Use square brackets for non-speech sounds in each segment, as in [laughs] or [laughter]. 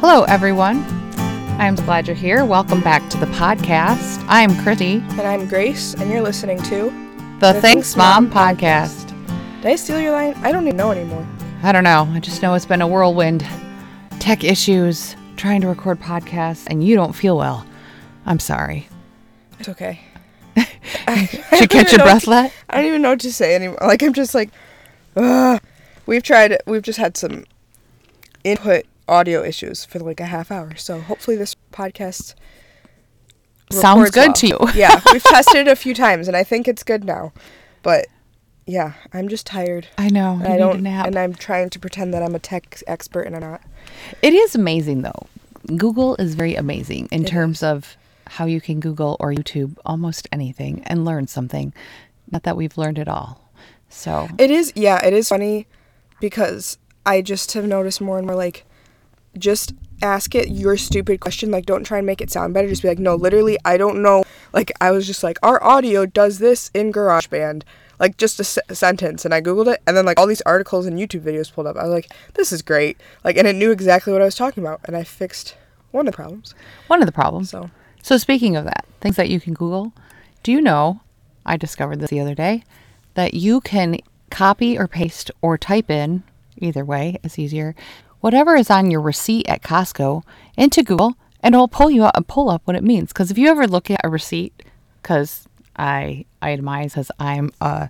Hello, everyone. I'm glad you're here. Welcome back to the podcast. I'm Christy, And I'm Grace, and you're listening to. the, The Thanks Thanks Mom Mom podcast. Did I steal your line? I don't even know anymore. I don't know. I just know it's been a whirlwind. Tech issues, trying to record podcasts, and you don't feel well. I'm sorry. It's okay. [laughs] Did you catch your breath yet? I don't even know what to say anymore. Like I'm just like, Ugh. we've tried. We've just had some input audio issues for like a half hour. So hopefully this podcast Sounds good well. to you. [laughs] yeah, we've tested it a few times, and I think it's good now. But yeah, I'm just tired. I know. I, don't. a nap. And I'm trying to pretend that I'm a tech expert, and I'm not. It is amazing though. Google is very amazing in It terms is. of how you can Google or YouTube almost anything and learn something. Not that we've learned it all. So It is, yeah, it is funny because I just have noticed more and more like, just ask it your stupid question. Like, don't try and make it sound better. Just be like, no, literally, I don't know. Like, I was just like, our audio does this in GarageBand. Like, just a, sentence. And I Googled it, and then, like, all these articles and YouTube videos pulled up. I was like, this is great. Like, and it knew exactly what I was talking about. And I fixed one of the problems. one of the problems. So, So speaking of that, things that you can Google, do you know, I discovered this the other day, that you can copy or paste or type in, either way, it's easier, whatever is on your receipt at Costco into Google and it'll pull you up and pull up what it means. Because if you ever look at a receipt, because I I itemize as I'm a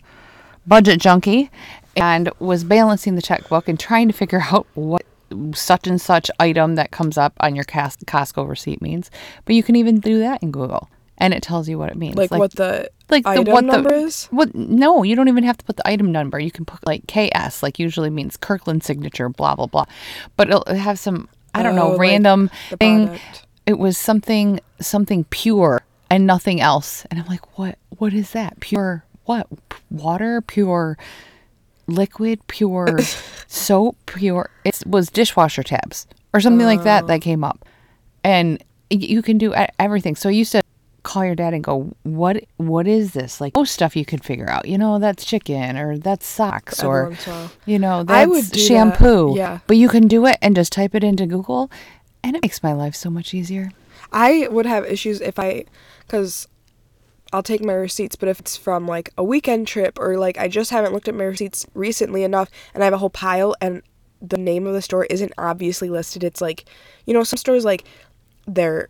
budget junkie and was balancing the checkbook and trying to figure [laughs] out what such and such item that comes up on your Costco receipt means. But you can even do that in Google and it tells you what it means. like, what the like the, item what number the, is? What? No, you don't even have to put the item number. You can put like KS, like usually means Kirkland signature, blah blah blah. But it'll have some I don't Oh, know random the thing. product. It was something something pure and nothing else. And I'm like, what? What is that? Pure what? Water? Pure liquid? Pure [laughs] soap? Pure? It was dishwasher tabs or something like that that oh. came up, and you can do everything. So I used to call your dad and go, "What? What is this?" Like most stuff you could figure out. You know, that's chicken or that's socks or once in a while. you know I that's would do that, shampoo. yeah. but you can do it and just type it into Google, and it makes my life so much easier. I would have issues if I, because I'll take my receipts, but if it's from like a weekend trip or like I just haven't looked at my receipts recently enough and I have a whole pile and the name of the store isn't obviously listed, it's like, you know, some stores like their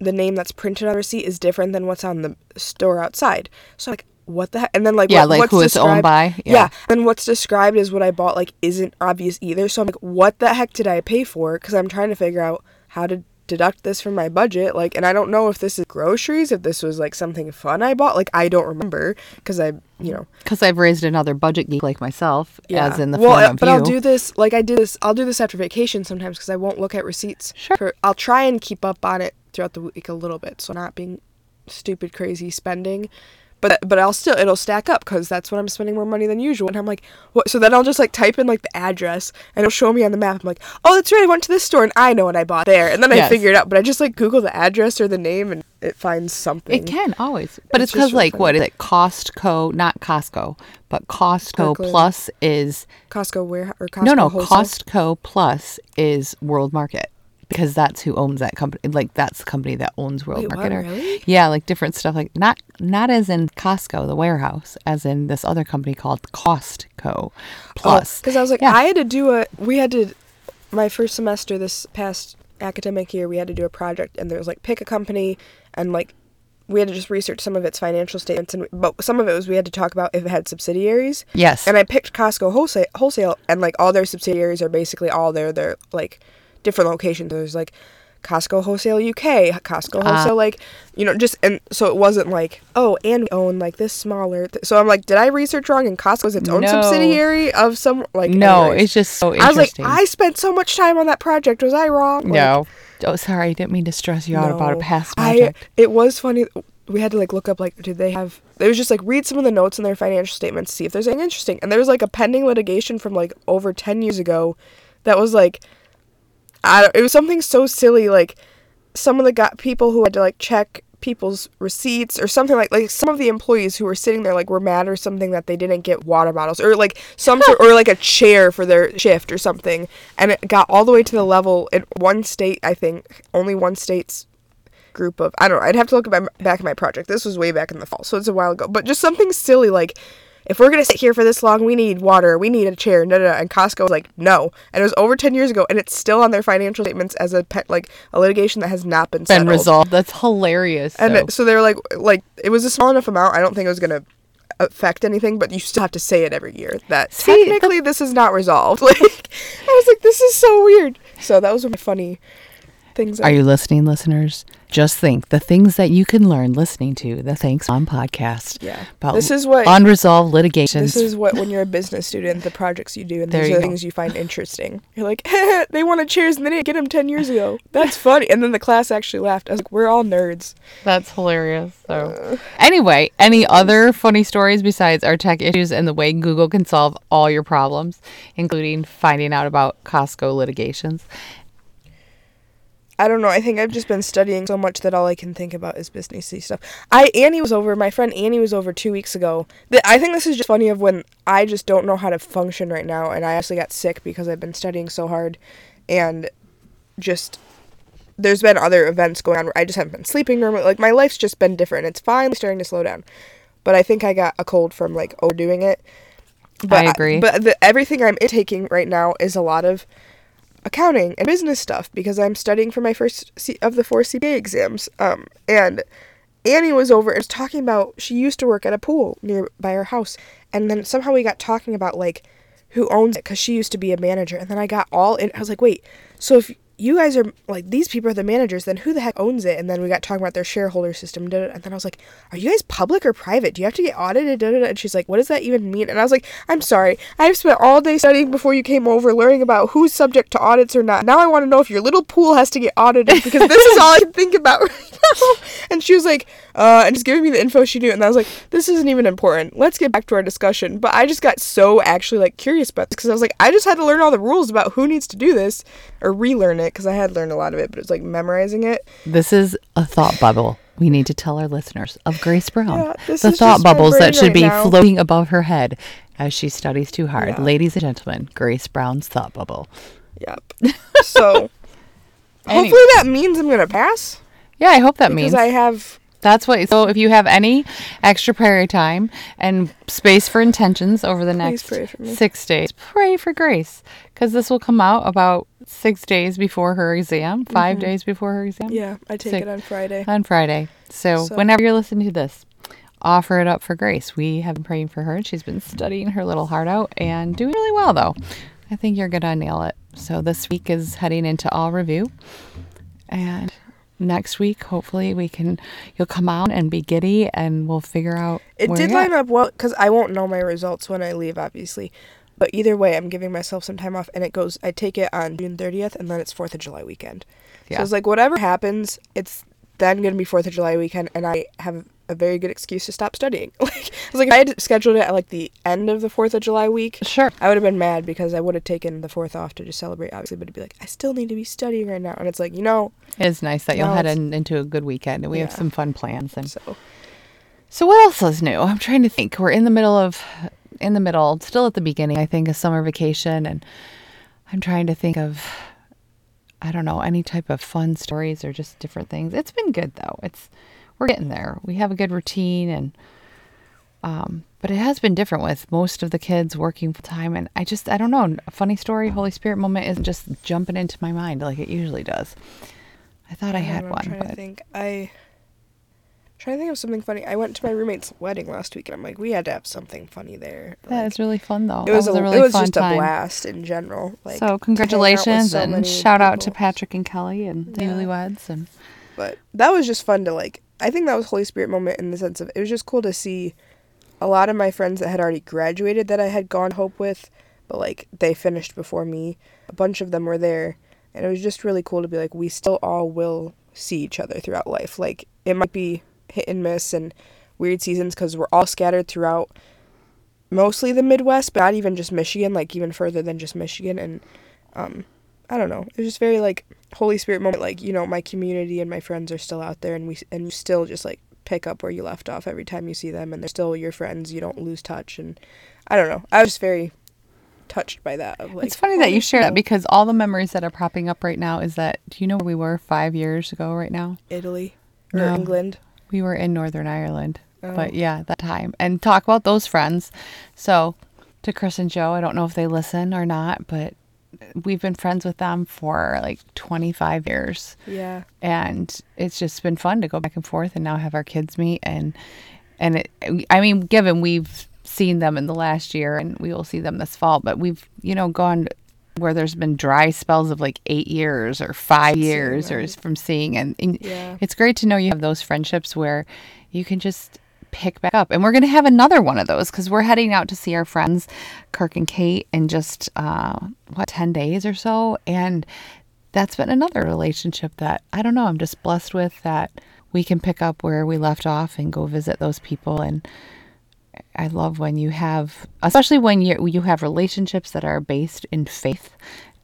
the name that's printed on the receipt is different than what's on the store outside. So like, what the heck? And then like, Yeah, what, like what's who it's owned by, yeah. Yeah. and what's described as what I bought like isn't obvious either. So I'm like, what the heck did I pay for? Because I'm trying to figure out how to deduct this from my budget. Like, and I don't know if this is groceries, if this was like something fun I bought. Like, I don't remember because I, you know, Because I've raised another budget geek like myself, as in the well, form of but you. I'll do this like I do this. I'll do this after vacation sometimes because I won't look at receipts. Sure. For, I'll try and keep up on it throughout the week a little bit, so not being stupid crazy spending. But but I'll still it'll stack up because that's when I'm spending more money than usual. And I'm like, what? So then I'll just like type in like the address and it'll show me on the map. I'm like, oh, that's right. I went to this store and I know what I bought there. And then I figure it out. But I just like Google the address or the name and it finds something. It can always, but it's because really like what is it? Costco, not Costco, but Costco Kirkland. Plus is Costco where or Costco no, no. wholesale? Cost Plus is World Market because that's who owns that company. Like that's the company that owns World Wait, what, really? Yeah, like different stuff. Like not not as in Costco, the warehouse, as in this other company called Cost Plus. Because Oh, I was like, Yeah. I had to do a. We had to. My first semester this past academic year, we had to do a project, and there was like pick a company, and like we had to just research some of its financial statements, and but some of it was we had to talk about if it had subsidiaries. Yes. And I picked Costco wholesale, wholesale, and like all their subsidiaries are basically all their their like different locations. There's like Costco Wholesale UK, Costco Ah. Wholesale, like you know, just and so it wasn't like oh, and we own like this smaller. Th- so I'm like, did I research wrong? And Costco is its own No. subsidiary of some like no, anyways. it's just so I was like. I spent so much time on that project. Was I wrong? Like, no. Oh, sorry, I didn't mean to stress you out about a no. past I, project. it was funny. We had to like look up like did they have? It was just like read some of the notes in their financial statements, see if there's anything interesting. And there was like a pending litigation from like over ten years ago, that was like, I it was something so silly like, some of the got people who had to like check people's receipts or something like like some of the employees who were sitting there like were mad or something that they didn't get water bottles or like some sort or like a chair for their shift or something. And it got all the way to the level in one state I think only one state's group of I don't know I'd have to look at my, back at my project. This was way back in the fall so it's a while ago. But just something silly like if we're gonna sit here for this long, we need water, we need a chair, no, no, no. And Costco was like, no, and it was over ten years ago, and it's still on their financial statements as a pet, like a litigation that has not been Been settled. resolved. That's hilarious. And so. so they're like, like it was a small enough amount. I don't think it was gonna affect anything, but you still have to say it every year that See, technically this is not resolved. [laughs] Like I was like, this is so weird. So that was my funny things. that- Are you listening, listeners? Just think the things that you can learn listening to the Thanks Mom podcast. Yeah. About This is what- unresolved litigations. This is what when you're a business student, the projects you do, and There these are the things you find interesting. You're like, [laughs] they wanted chairs and they didn't get them ten years ago. That's funny. And then the class actually laughed. I was like, we're all nerds. That's hilarious. So, uh, anyway, any other funny stories besides our tech issues and the way Google can solve all your problems, including finding out about Costco litigations? I don't know. I think I've just been studying so much that all I can think about is businessy stuff. I Annie was over. My friend Annie was over two weeks ago. Th- I think this is just funny of when I just don't know how to function right now, and I actually got sick because I've been studying so hard, and just there's been other events going on where I just haven't been sleeping normally. Like my life's just been different. It's finally starting to slow down, but I think I got a cold from like overdoing it. But I agree. but the, everything I'm taking right now is a lot of accounting and business stuff because I'm studying for my first C- of the four CPA exams. Um, and Annie was over and was talking about she used to work at a pool near by her house, and then somehow we got talking about like who owns it because she used to be a manager, and then I got all in. I was like, wait, so if you guys are like these people are the managers, then who the heck owns it? And then we got talking about their shareholder system, and then I was like, are you guys public or private? Do you have to get audited? And she's like, what does that even mean? And I was like, I'm sorry, I've spent all day studying before you came over, learning about who's subject to audits or not. Now I want to know if your little pool has to get audited because this is all I can think about [laughs] right now. And she was like, uh, and just giving me the info she knew, and I was like, this isn't even important. Let's get back to our discussion. But I just got so actually like curious about this because I was like, I just had to learn all the rules about who needs to do this or relearn it because I had learned a lot of it, but it's like memorizing it. This is a thought bubble. We need to tell our listeners of Grace Brown. Yeah, this the is thought bubbles that should right be now. floating above her head as she studies too hard. Yeah. Ladies and gentlemen, Grace Brown's thought bubble. Yep. So [laughs] Anyway. hopefully that means I'm gonna pass Yeah, I hope that because means I have That's what. So if you have any extra prayer time and space for intentions over the next pray for me. six days, pray for grace because this will come out about six days before her exam, 5 days before her exam. Mm-hmm. yeah. I take Sick. it on Friday. on Friday. So, So- whenever you're listening to this, offer it up for Grace. We have been praying for her. and She's been studying her little heart out and doing really well, though. I think you're gonna nail it. So this week is heading into all review, and next week, hopefully, we can you'll come out and be giddy, and we'll figure out. It did you're at. line up well because I won't know my results when I leave, obviously. But either way, I'm giving myself some time off, and it goes. I take it on June 30th, and then it's Fourth of July weekend. Yeah. So it's like whatever happens, it's then gonna be Fourth of July weekend, and I have a very good excuse to stop studying. [laughs] like I was like, if I had scheduled it at like the end of the Fourth of July week. Sure. I would have been mad because I would have taken the fourth off to just celebrate, obviously, but it'd be like, I still need to be studying right now. And it's like, you know, It's nice that you'll head in, into a good weekend, and we have some fun plans. And so So what else is new? I'm trying to think. We're in the middle of in the middle, still at the beginning, I think, of summer vacation and I'm trying to think of I don't know, any type of fun stories or just different things. It's been good though. It's we're getting there. We have a good routine and um but it has been different with most of the kids working full time and I just I don't know, a funny story, Holy Spirit moment isn't just jumping into my mind like it usually does. I thought I, don't had know, one, I'm trying to think. I trying to think of something funny. I went to my roommate's wedding last week, and I'm like, we had to have something funny there. that Like, is really fun though. it That was, a, really it was fun just time. a blast in general. Like so congratulations so and shout out to. Patrick and Kelly and the Yeah. newlyweds and But that was just fun to like. I think that was Holy Spirit moment in the sense of it was just cool to see a lot of my friends that had already graduated that I had gone hope with, but like they finished before me. A bunch of them were there, and it was just really cool to be like we still all will see each other throughout life. Like it might be hit and miss and weird seasons because we're all scattered throughout mostly the Midwest, but not even just Michigan, like even further than just Michigan. And um, I don't know. It was just very like Holy Spirit moment. Like you know, my community and my friends are still out there, and we and you still just like pick up where you left off every time you see them, and they're still your friends. You don't lose touch, and I don't know. I was just very touched by that. Of like, it's funny that you share that because all the memories that are popping up right now is that do you know where we were five years ago right now? Italy or No. England. We were in Northern Ireland. Oh. But yeah, that time. And talk about those friends. So to Chris and Joe, I don't know if they listen or not, but we've been friends with them for like 25 years. Yeah. And it's just been fun to go back and forth and now have our kids meet and and it I mean, given we've seen them in the last year and we will see them this fall, but we've, you know, gone where there's been dry spells of like eight years or five years or from seeing and, and Yeah. it's great to know you have those friendships where you can just pick back up. And we're going to have another one of those because we're heading out to see our friends kirk and kate in just uh, what 10 days or so. And that's been another relationship that i don't know i'm just blessed with that we can pick up where we left off and go visit those people. And I love when you have, especially when you you have relationships that are based in faith,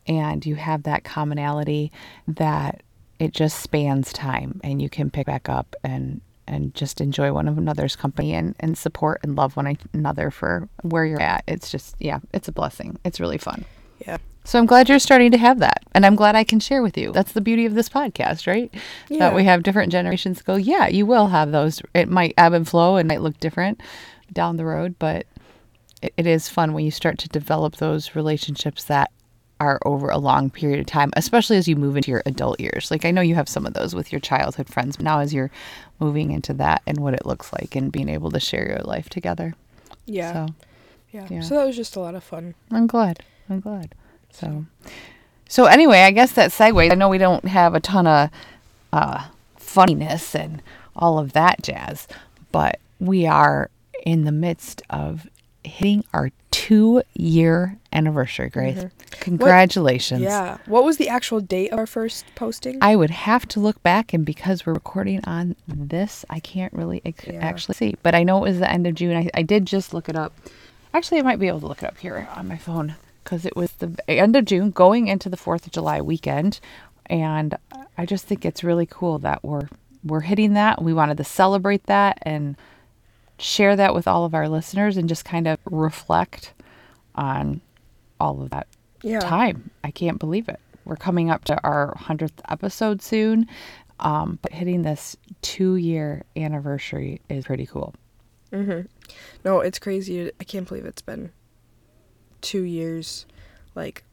and you have that commonality that it just spans time, and you can pick back up and and just enjoy one another's company and and support and love one another for where you're at. It's just yeah, it's a blessing. It's really fun. Yeah. So I'm glad you're starting to have that. And I'm glad I can share with you. That's the beauty of this podcast, right? Yeah. That we have different generations go, yeah, you will have those. It might ebb and flow and might look different down the road, but it, it is fun when you start to develop those relationships that are over a long period of time, especially as you move into your adult years. Like I know you have some of those with your childhood friends, now as you're moving into that and what it looks like and being able to share your life together. Yeah. So yeah. yeah. So that was just a lot of fun. I'm glad. I'm glad. So, so anyway, I guess that segues. I know we don't have a ton of uh, funniness and all of that jazz, but we are in the midst of hitting our two-year anniversary, Grace. Mm-hmm. Congratulations! Yeah. What was the actual date of our first posting? I would have to look back, and because we're recording on this, I can't really ex- Yeah. actually see. But I know it was the end of June. I, I did just look it up. Actually, I might be able to look it up here on my phone because it was the end of June, going into the Fourth of July weekend, and I just think it's really cool that we're we're hitting that. We wanted to celebrate that and share that with all of our listeners, and just kind of reflect on all of that Yeah. time. I can't believe it. We're coming up to our 100th episode soon. Um, but hitting this two year anniversary is pretty cool. No, it's crazy. I can't believe it's been two years. Like,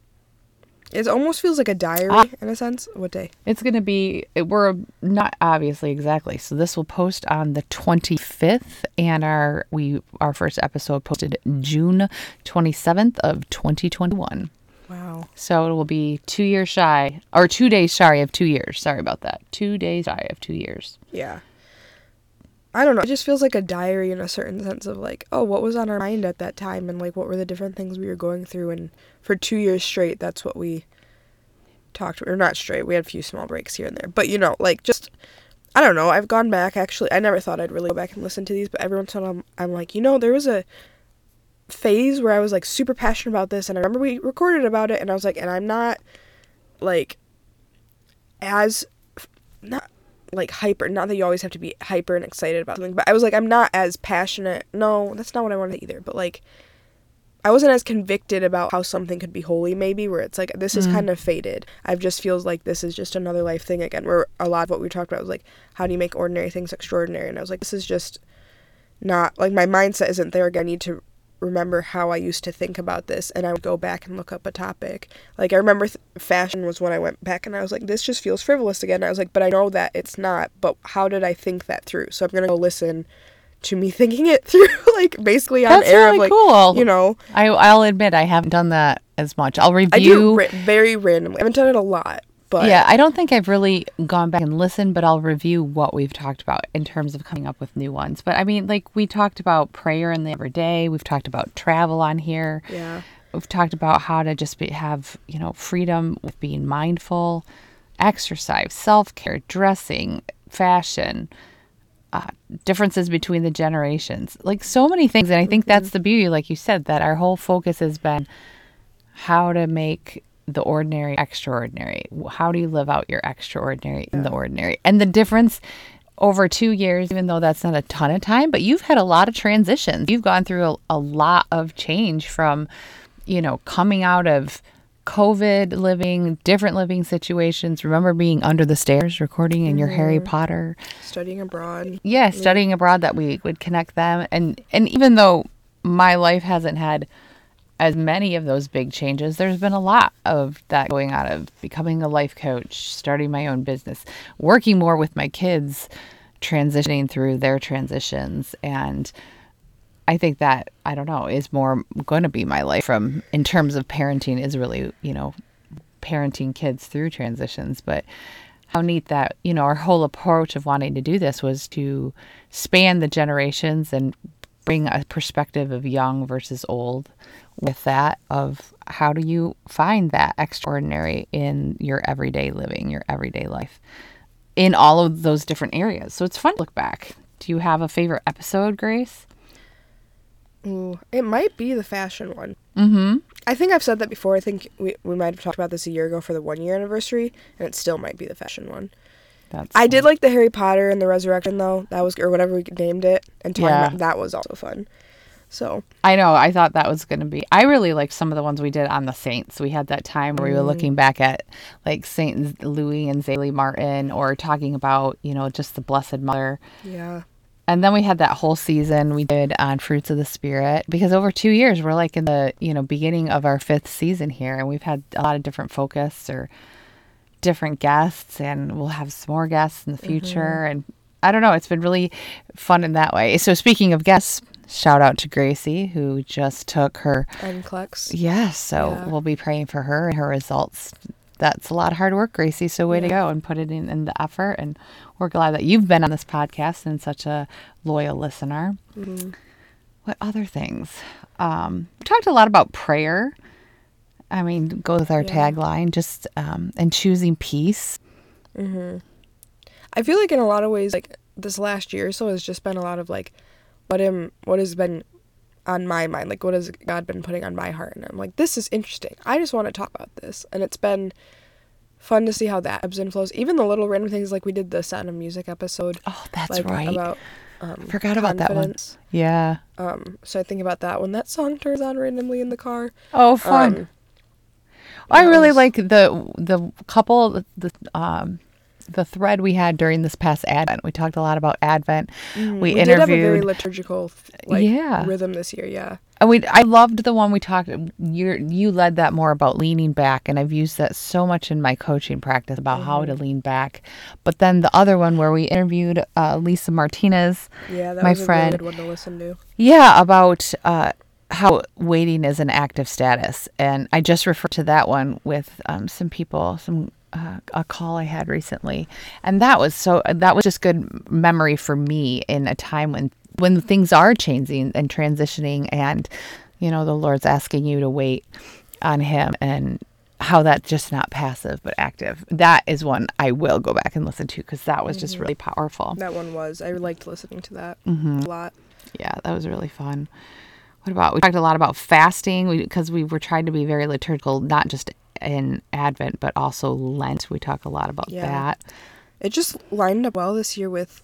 it almost feels like a diary Ah. in a sense. What day? It's going to be, it- we're not obviously exactly. So this will post on the 25th and our, we, our first episode posted June 27th of 2021. Wow. So it will be two years shy or two days shy of two years. Sorry about that. Two days shy of two years. Yeah. I don't know. It just feels like a diary in a certain sense of like, oh, what was on our mind at that time and like what were the different things we were going through and for 2 years straight that's what we talked or not straight. We had a few small breaks here and there. But you know, like just I don't know. I've gone back actually. I never thought I'd really go back and listen to these, but every once in a while I'm, I'm like, you know, there was a phase where I was like super passionate about this and I remember we recorded about it and I was like and I'm not like as not like hyper not that you always have to be hyper and excited about something but I was like I'm not as passionate no that's not what I wanted either but like I wasn't as convicted about how something could be holy maybe where it's like this is mm. kind of faded. I've just feels like this is just another life thing again where a lot of what we talked about was like how do you make ordinary things extraordinary? And I was like this is just not like my mindset isn't there again. I need to remember how I used to think about this and I would go back and look up a topic. Like I remember th- fashion was when I went back and I was like this just feels frivolous again. I was like but I know that it's not, but how did I think that through? So I'm going to go listen to me [laughs] thinking it through [laughs] like basically on That's air really of like cool. you know, I, I'll admit I haven't done that as much. I'll review. I do ra- very randomly. I haven't done it a lot, but yeah, I don't think I've really gone back and listened, but I'll review what we've talked about in terms of coming up with new ones. But I mean, like we talked about prayer in the everyday. We've talked about travel on here. yeah. We've talked about how to just be, have you know freedom with being mindful, exercise, self care, dressing, fashion, uh, differences between the generations, like so many things. And I think that's the beauty, like you said, that our whole focus has been how to make the ordinary extraordinary. How do you live out your extraordinary in the ordinary? And the difference over two years, even though that's not a ton of time, but you've had a lot of transitions. You've gone through a, a lot of change from, you know, coming out of COVID living, different living situations. Remember being under the stairs recording in your Harry mm-hmm. Potter Studying abroad. yeah, studying abroad that we would connect them and and even though my life hasn't had as many of those big changes, there's been a lot of that going on of becoming a life coach, starting my own business, working more with my kids, transitioning through their transitions. And I think that I don't know is more going to be my life from in terms of parenting is really you know parenting kids through transitions, but how neat that you know our whole approach of wanting to do this was to span the generations and bring a perspective of young versus old with that of how do you find that extraordinary in your everyday living your everyday life in all of those different areas so it's fun to look back do you have a favorite episode grace Ooh, it might be the fashion one. Mm-hmm. I think I've said that before. I think we, we might have talked about this a year ago for the one year anniversary, and it still might be the fashion one. that's I did like the Harry Potter and the Resurrection though. That was or whatever we named it, and talking Yeah. about, that was also fun. So I know. I thought that was going to be. I really liked some of the ones we did on the Saints. We had that time where we were mm. looking back at like Saint Louis and Zélie Martin, or talking about you know just the Blessed Mother. yeah, And then we had that whole season we did on Fruits of the Spirit because over two years we're like in the you know beginning of our fifth season here, and we've had a lot of different focus or different guests, and we'll have some more guests in the mm-hmm. future. And I don't know, it's been really fun in that way. So speaking of guests, shout out to Gracie who just took her NCLEX. Yes, so Yeah. we'll be praying for her and her results. That's a lot of hard work, Gracie. So way to go and put it in, in the effort. And we're glad that you've been on this podcast and such a loyal listener. Mm-hmm. What other things? Um, we talked a lot about prayer. I mean, go with our Yeah. tagline, just um, and choosing peace. Mm-hmm. I feel like in a lot of ways, like this last year or so has just been a lot of like, what am what has been on my mind, like what has God been putting on my heart, and I'm like, this is interesting. I just want to talk about this, and it's been fun to see how that ebbs and flows. Even the little random things, like we did the Sound of Music episode. Oh, that's like, right. About um, Forgot about that one. Yeah. Um, so I think about that when that song turns on randomly in the car. Oh, fun. Um, I really was- like the the couple the um the thread we had during this past Advent. We talked a lot about Advent. We, Mm, we did have a very liturgical like Yeah. rhythm this year. Yeah. and we I loved the one we talked you you led that more about leaning back and I've used that so much in my coaching practice about how Mm-hmm. to lean back. But then the other one where we interviewed uh, Lisa Martinez, Yeah, that my was friend. really one to listen to. Yeah, about uh, how waiting is an active status, and I just referred to that one with um, some people, some uh, a call I had recently, and that was so that was just good memory for me in a time when when things are changing and transitioning, and you know the Lord's asking you to wait on Him and. How that's just not passive but active. That is one I will go back and listen to because that was just really powerful. That one was. I liked listening to that Mm-hmm. a lot. Yeah, that was really fun. What about we talked a lot about fasting because we, were trying to be very liturgical, not just in Advent but also Lent. We talk a lot about Yeah. that. It just lined up well this year with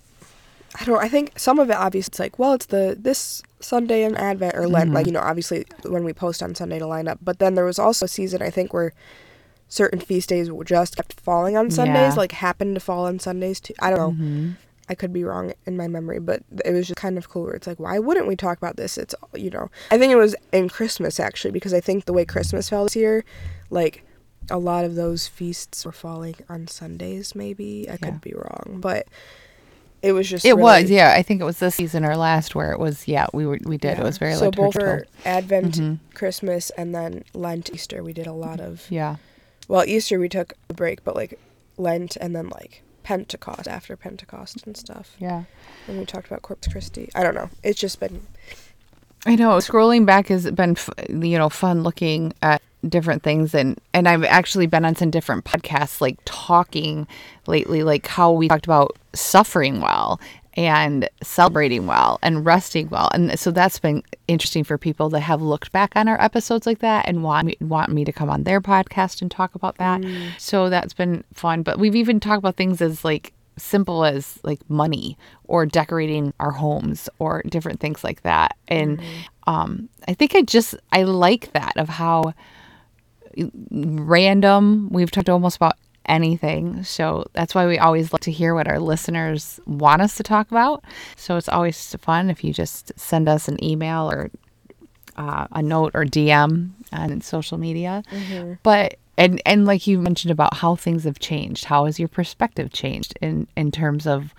I don't know, I think some of it obviously it's like, well, it's the this Sunday in Advent or Lent, Mm-hmm. like, you know, obviously when we post on Sunday to line up. But then there was also a season I think where certain feast days just kept falling on Sundays, Yeah. Mm-hmm. like happened to fall on Sundays too. I don't know. I could be wrong in my memory, but it was just kind of cool where it's like, why wouldn't we talk about this? It's, you know, I think it was in Christmas actually, because I think the way Christmas fell this year, like, a lot of those feasts were falling on Sundays, maybe. I Yeah. could be wrong, but it was just. It was, yeah. I think it was this season or last where it was. Yeah, we were we did. It was very like a Christmas. so both for Advent, Mhm. Christmas, and then Lent, Easter. We did a lot of. Yeah, Well, Easter we took a break, but like Lent and then like Pentecost after Pentecost and stuff. yeah. And we talked about Corpus Christi. I don't know. It's just been I know scrolling back has been f- you know fun looking at different things and and I've actually been on some different podcasts like talking lately like how we talked about suffering well and celebrating well and resting well. And so that's been interesting for people that have looked back on our episodes like that and want me, want me to come on their podcast and talk about that. So that's been fun. But we've even talked about things as like simple as like money or decorating our homes or different things like that. And um, I think I just I like that of how random we've talked almost about anything. So that's why we always like to hear what our listeners want us to talk about. So it's always fun if you just send us an email or uh, a note or DM on social media. But and and like you mentioned about how things have changed. How has your perspective changed in in terms of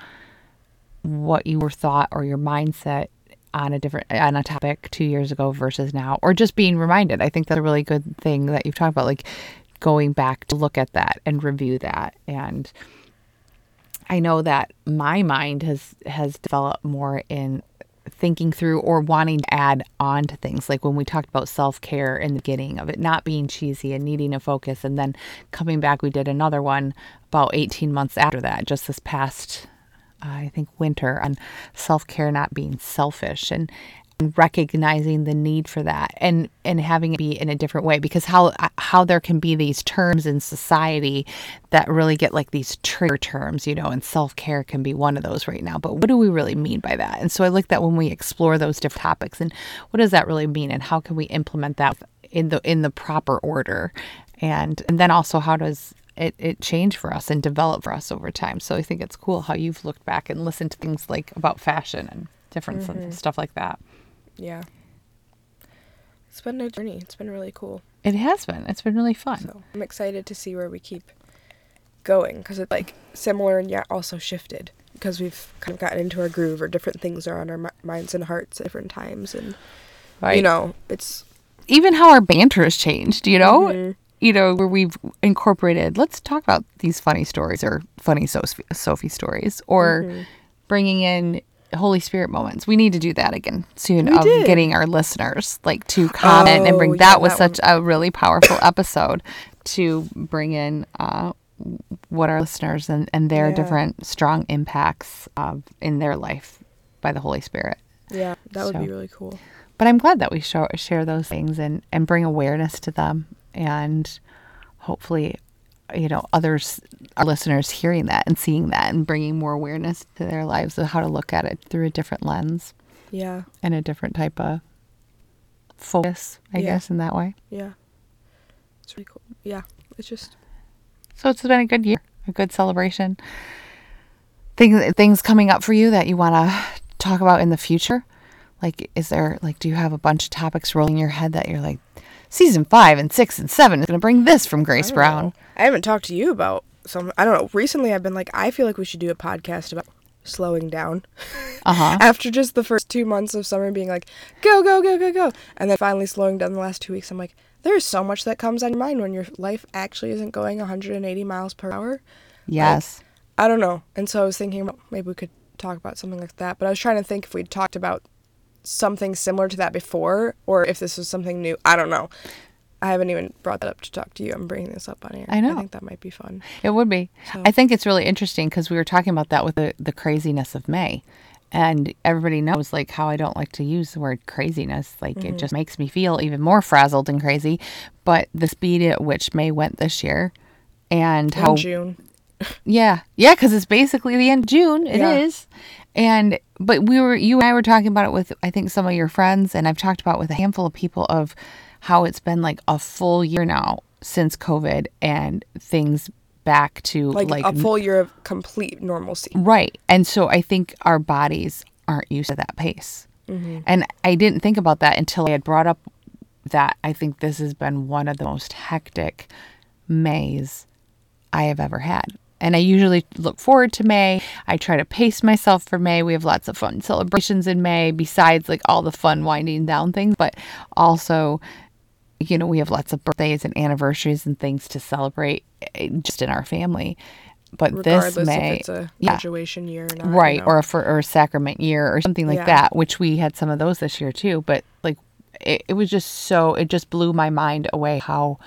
what you were thought or your mindset on a different on a topic two years ago versus now or just being reminded. I think that's a really good thing that you've talked about like going back to look at that and review that. And i know that my mind has has developed more in thinking through or wanting to add on to things. Like when we talked about self-care in the beginning of it not being cheesy and needing a focus and then coming back we did another one about 18 months after that just this past I think winter on self care not being selfish and, recognizing the need for that and and having it be in a different way because how how there can be these terms in society that really get like these trigger terms you know and self care can be one of those right now. But what do we really mean by that? And so I like that when we explore those different topics and what does that really mean and how can we implement that in the in the proper order? And and then also how does it, it changed for us and developed for us over time. So I think it's cool how you've looked back and listened to things like about fashion and different s- stuff like that. Yeah. It's been a journey. It's been really cool. It has been. It's been really fun. So I'm excited to see where we keep going because it's like similar and yet also shifted because we've kind of gotten into our groove or different things are on our mi- minds and hearts at different times and right. you know it's even how our banter has changed, you know? Mhm. You know, where we've incorporated, let's talk about these funny stories or funny Sophie, Sophie stories or Mm-hmm. bringing in Holy Spirit moments. We need to do that again soon We of did. getting our listeners like to comment and Oh, bring yeah, that was that such a really powerful episode to bring in uh, what our listeners and, and their Yeah. different strong impacts of in their life by the Holy Spirit. yeah that would be really cool But I'm glad that we show, share those things and, and bring awareness to them. And hopefully, you know, others, our listeners hearing that and seeing that and bringing more awareness to their lives of how to look at it through a different lens yeah and a different type of focus, I Yeah. guess, in that way. yeah it's really cool yeah it's just So it's been a good year, a good celebration. Things things coming up for you that you want to talk about in the future? Like, is there like, do you have a bunch of topics rolling in your head that you're like, season five and six and seven is going to bring this from Grace I Brown? know. I haven't talked to you about some. I don't know. Recently, I've been like, I feel like we should do a podcast about slowing down. [laughs] Uh huh. After just the first two months of summer being like, go, go, go, go, go, and then finally slowing down the last two weeks, I'm like, there's so much that comes on your mind when your life actually isn't going 180 miles per hour. Yes. I don't know. And so I was thinking about maybe we could talk about something like that. But I was trying to think if we'd talked about something similar to that before or if this was something new. I don't know. I haven't even brought that up to talk to you. I'm bringing this up on here. I know. I think that might be fun. It would be. So- I think it's really interesting because we were talking about that with the, the craziness of May. And everybody knows like how I don't like to use the word craziness. Like Mm-hmm. it just makes me feel even more frazzled and crazy. But the speed at which May went this year and how In June. yeah. Yeah, because it's basically the end of June. It is, Yeah. And, but we were, you and I were talking about it with, I think, some of your friends, and I've talked about with a handful of people of how it's been like a full year now since COVID and things back to Like, like, a full year of complete normalcy. Right. And so I think our bodies aren't used to that pace. Mm-hmm. And I didn't think about that until I had brought up that I think this has been one of the most hectic Mays I have ever had. And I usually look forward to May. I try to pace myself for May. We have lots of fun celebrations in May, besides like all the fun winding down things, but also, you know, we have lots of birthdays and anniversaries and things to celebrate eh, just in our family. But Regardless this May, if it's a yeah. graduation year or not. you right know. or for or a sacrament year or something like Yeah. that which we had some of those this year too but like it, it was just so it just blew my mind away how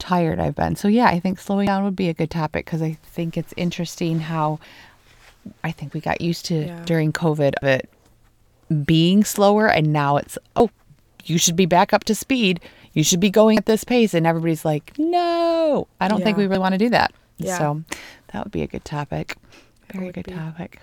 tired i've been so yeah i think slowing down would be a good topic because i think it's interesting how I think we got used to Yeah. during COVID of it being slower, and now it's oh, you should be back up to speed. You should be going at this pace, and everybody's like, no, I don't think we really want to do that. Yeah. So that would be a good topic. Very good be. topic.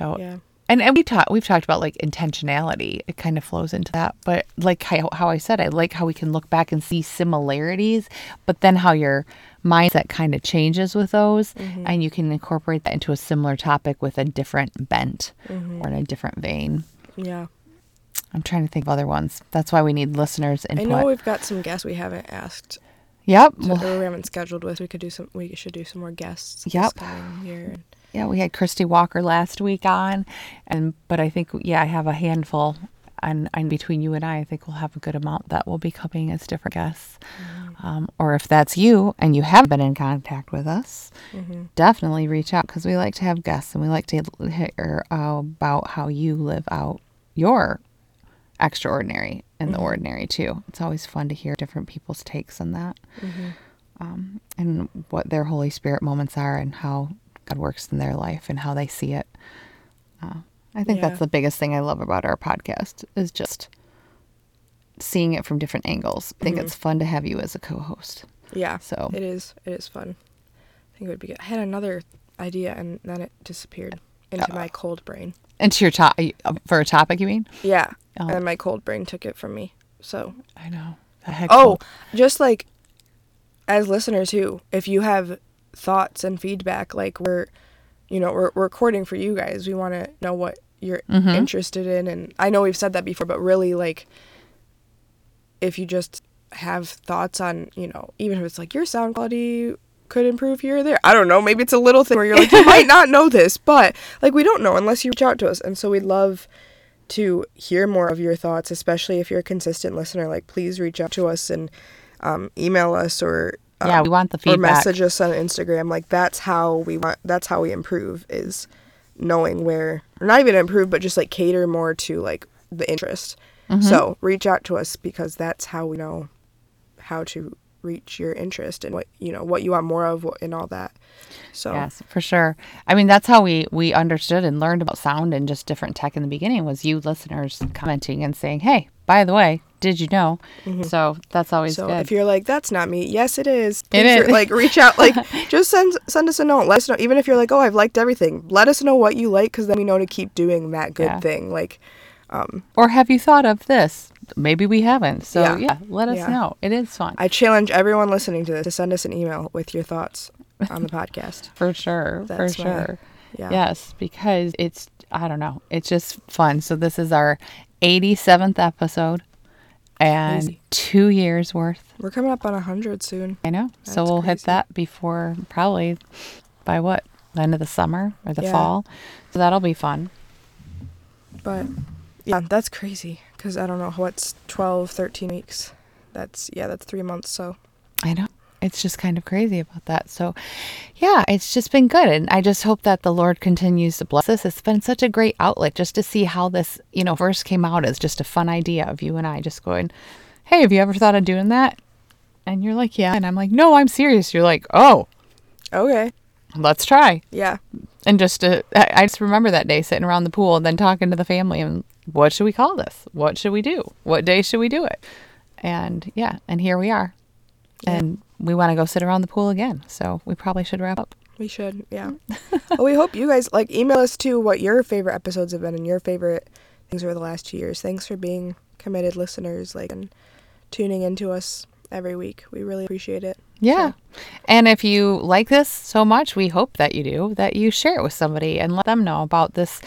So Yeah. And, and we talked we've talked about like intentionality. It kind of flows into that. But like how, how I said, I like how we can look back and see similarities, but then how your mindset kind of changes with those mm-hmm. and you can incorporate that into a similar topic with a different bent mm-hmm. or in a different vein. Yeah. I'm trying to think of other ones. That's why we need listeners I know we've got some guests we haven't asked yep. so, Well, we haven't scheduled with. We could do some. We should do some more guests. this Yep. coming year. Yeah, we had Christy Walker last week on, and but I think yeah, I have a handful, and and between you and I, I think we'll have a good amount that will be coming as different guests. Um, or if that's you and you have been in contact with us, definitely reach out because we like to have guests and we like to hear about how you live out your extraordinary and the ordinary too. It's always fun to hear different people's takes on that. Um, and what their Holy Spirit moments are and how God works in their life and how they see it. Uh, I think Yeah. that's the biggest thing I love about our podcast is just seeing it from different angles. I think it's fun to have you as a co-host. Yeah. So- it is. It is fun. I think it would be good. I had another idea and then it disappeared into my cold brain. Into your top for a topic, you mean? Yeah. Oh. And my cold brain took it from me. So I know. Oh, just like as listeners too, if you have thoughts and feedback, like we're, you know, we're, we're recording for you guys. We want to know what you're Mm-hmm. interested in, and I know we've said that before, but really, like, if you just have thoughts on, you know, even if it's like your sound quality could improve here or there. I don't know. Maybe it's a little thing where you're like, you [laughs] might not know this, but like we don't know unless you reach out to us, and so we'd love to hear more of your thoughts, especially if you're a consistent listener. Like, please reach out to us and um, email us or um, Yeah, we want the feedback. or message us on Instagram. Like, that's how we want. That's how we improve is knowing where, or not even improve, but just like cater more to like the interest. Mm-hmm. So reach out to us because that's how we know how to reach your interest and what you know what you want more of and all that. So Yes, for sure. I mean, that's how we we understood and learned about sound and just different tech in the beginning was you listeners commenting and saying, "Hey, by the way, did you know?" So that's always Mm-hmm. So good. if you're like, that's not me, yes, it is. It is. Like, reach out. Like, [laughs] just send send us a note. Let us know. Even if you're like, oh, I've liked everything. Let us know what you like, because then we know to keep doing that good Yeah. thing. Like, um, or have you thought of this? Maybe we haven't. So yeah, Yeah. let us Yeah. know. It is fun I challenge everyone listening to this to send us an email with your thoughts on the [laughs] podcast. for sure. for That's my- sure. Yeah. Yes, because it's I don't know. It's just fun. So this is our 87th episode and Crazy. 2 years worth. We're coming up on a hundred soon. I know. so we'll hit that before probably by what? The end of the summer or the Yeah. fall. So that'll be fun. But yeah, that's crazy. Because I don't know what's 12, 13 weeks. That's yeah, that's three months. So I know. It's just kind of crazy about that. So, yeah, it's just been good. And I just hope that the Lord continues to bless us. It's been such a great outlet just to see how this, you know, first came out as just a fun idea of you and I just going, hey, have you ever thought of doing that? And you're like, yeah. And I'm like, no, I'm serious. You're like, oh, okay, let's try. yeah, And just to, I just remember that day sitting around the pool and then talking to the family and what should we call this? What should we do? What day should we do it? And yeah, and here we are. And we want to go sit around the pool again. So we probably should wrap up. we should. Yeah. [laughs] well, we hope you guys like email us too what your favorite episodes have been and your favorite things over the last two years. Thanks for being committed listeners, like and tuning into us every week. We really appreciate it. Yeah. And if you like this so much, we hope that you do, that you share it with somebody and let them know about this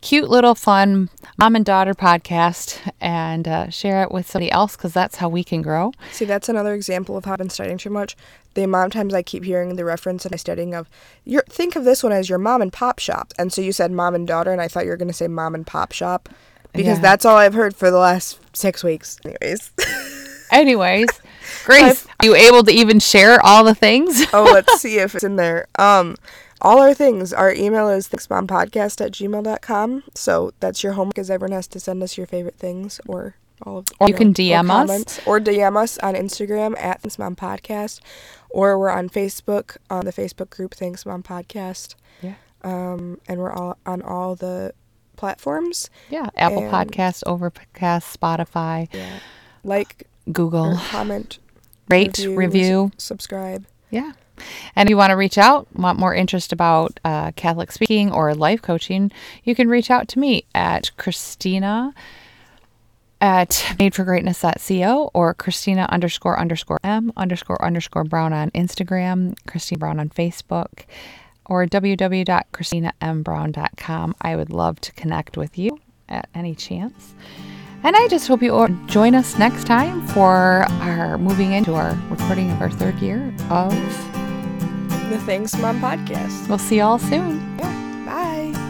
cute little fun mom and daughter podcast and uh, share it with somebody else because that's how we can grow. See, that's another example of how I've been studying too much. The amount of times I keep hearing the reference in my studying of, your think of this one as your mom and pop shop. And so you said mom and daughter, and I thought you were going to say mom and pop shop because Yeah. that's all I've heard for the last six weeks. Anyways. [laughs] Anyways, [laughs] Grace, are you able to even share all the things? oh, let's [laughs] see if it's in there. Um, all our things, our email is thanksmompodcast at gmail.com. So that's your homework, because everyone has to send us your favorite things or all of Or you can DM us. comments, Or DM us on Instagram at Thanks Mom Podcast. Or we're on Facebook on the Facebook group Thanks Mom Podcast. Yeah. Um, and we're all on all the platforms. Yeah, Apple And- Podcast, Overcast, Spotify, Yeah. Like Google. comment, Rate, review. subscribe. Yeah. And if you want to reach out, want more interest about uh, Catholic speaking or life coaching, you can reach out to me at Christina at madeforgreatness.co or Christina underscore underscore M underscore underscore Brown on Instagram, Christina Brown on Facebook, or www.christinambrown.com. I would love to connect with you at any chance. And I just hope you join us next time for our moving into our recording of our third year of the Thanks Mom podcast. We'll see y'all soon. Yeah. Bye.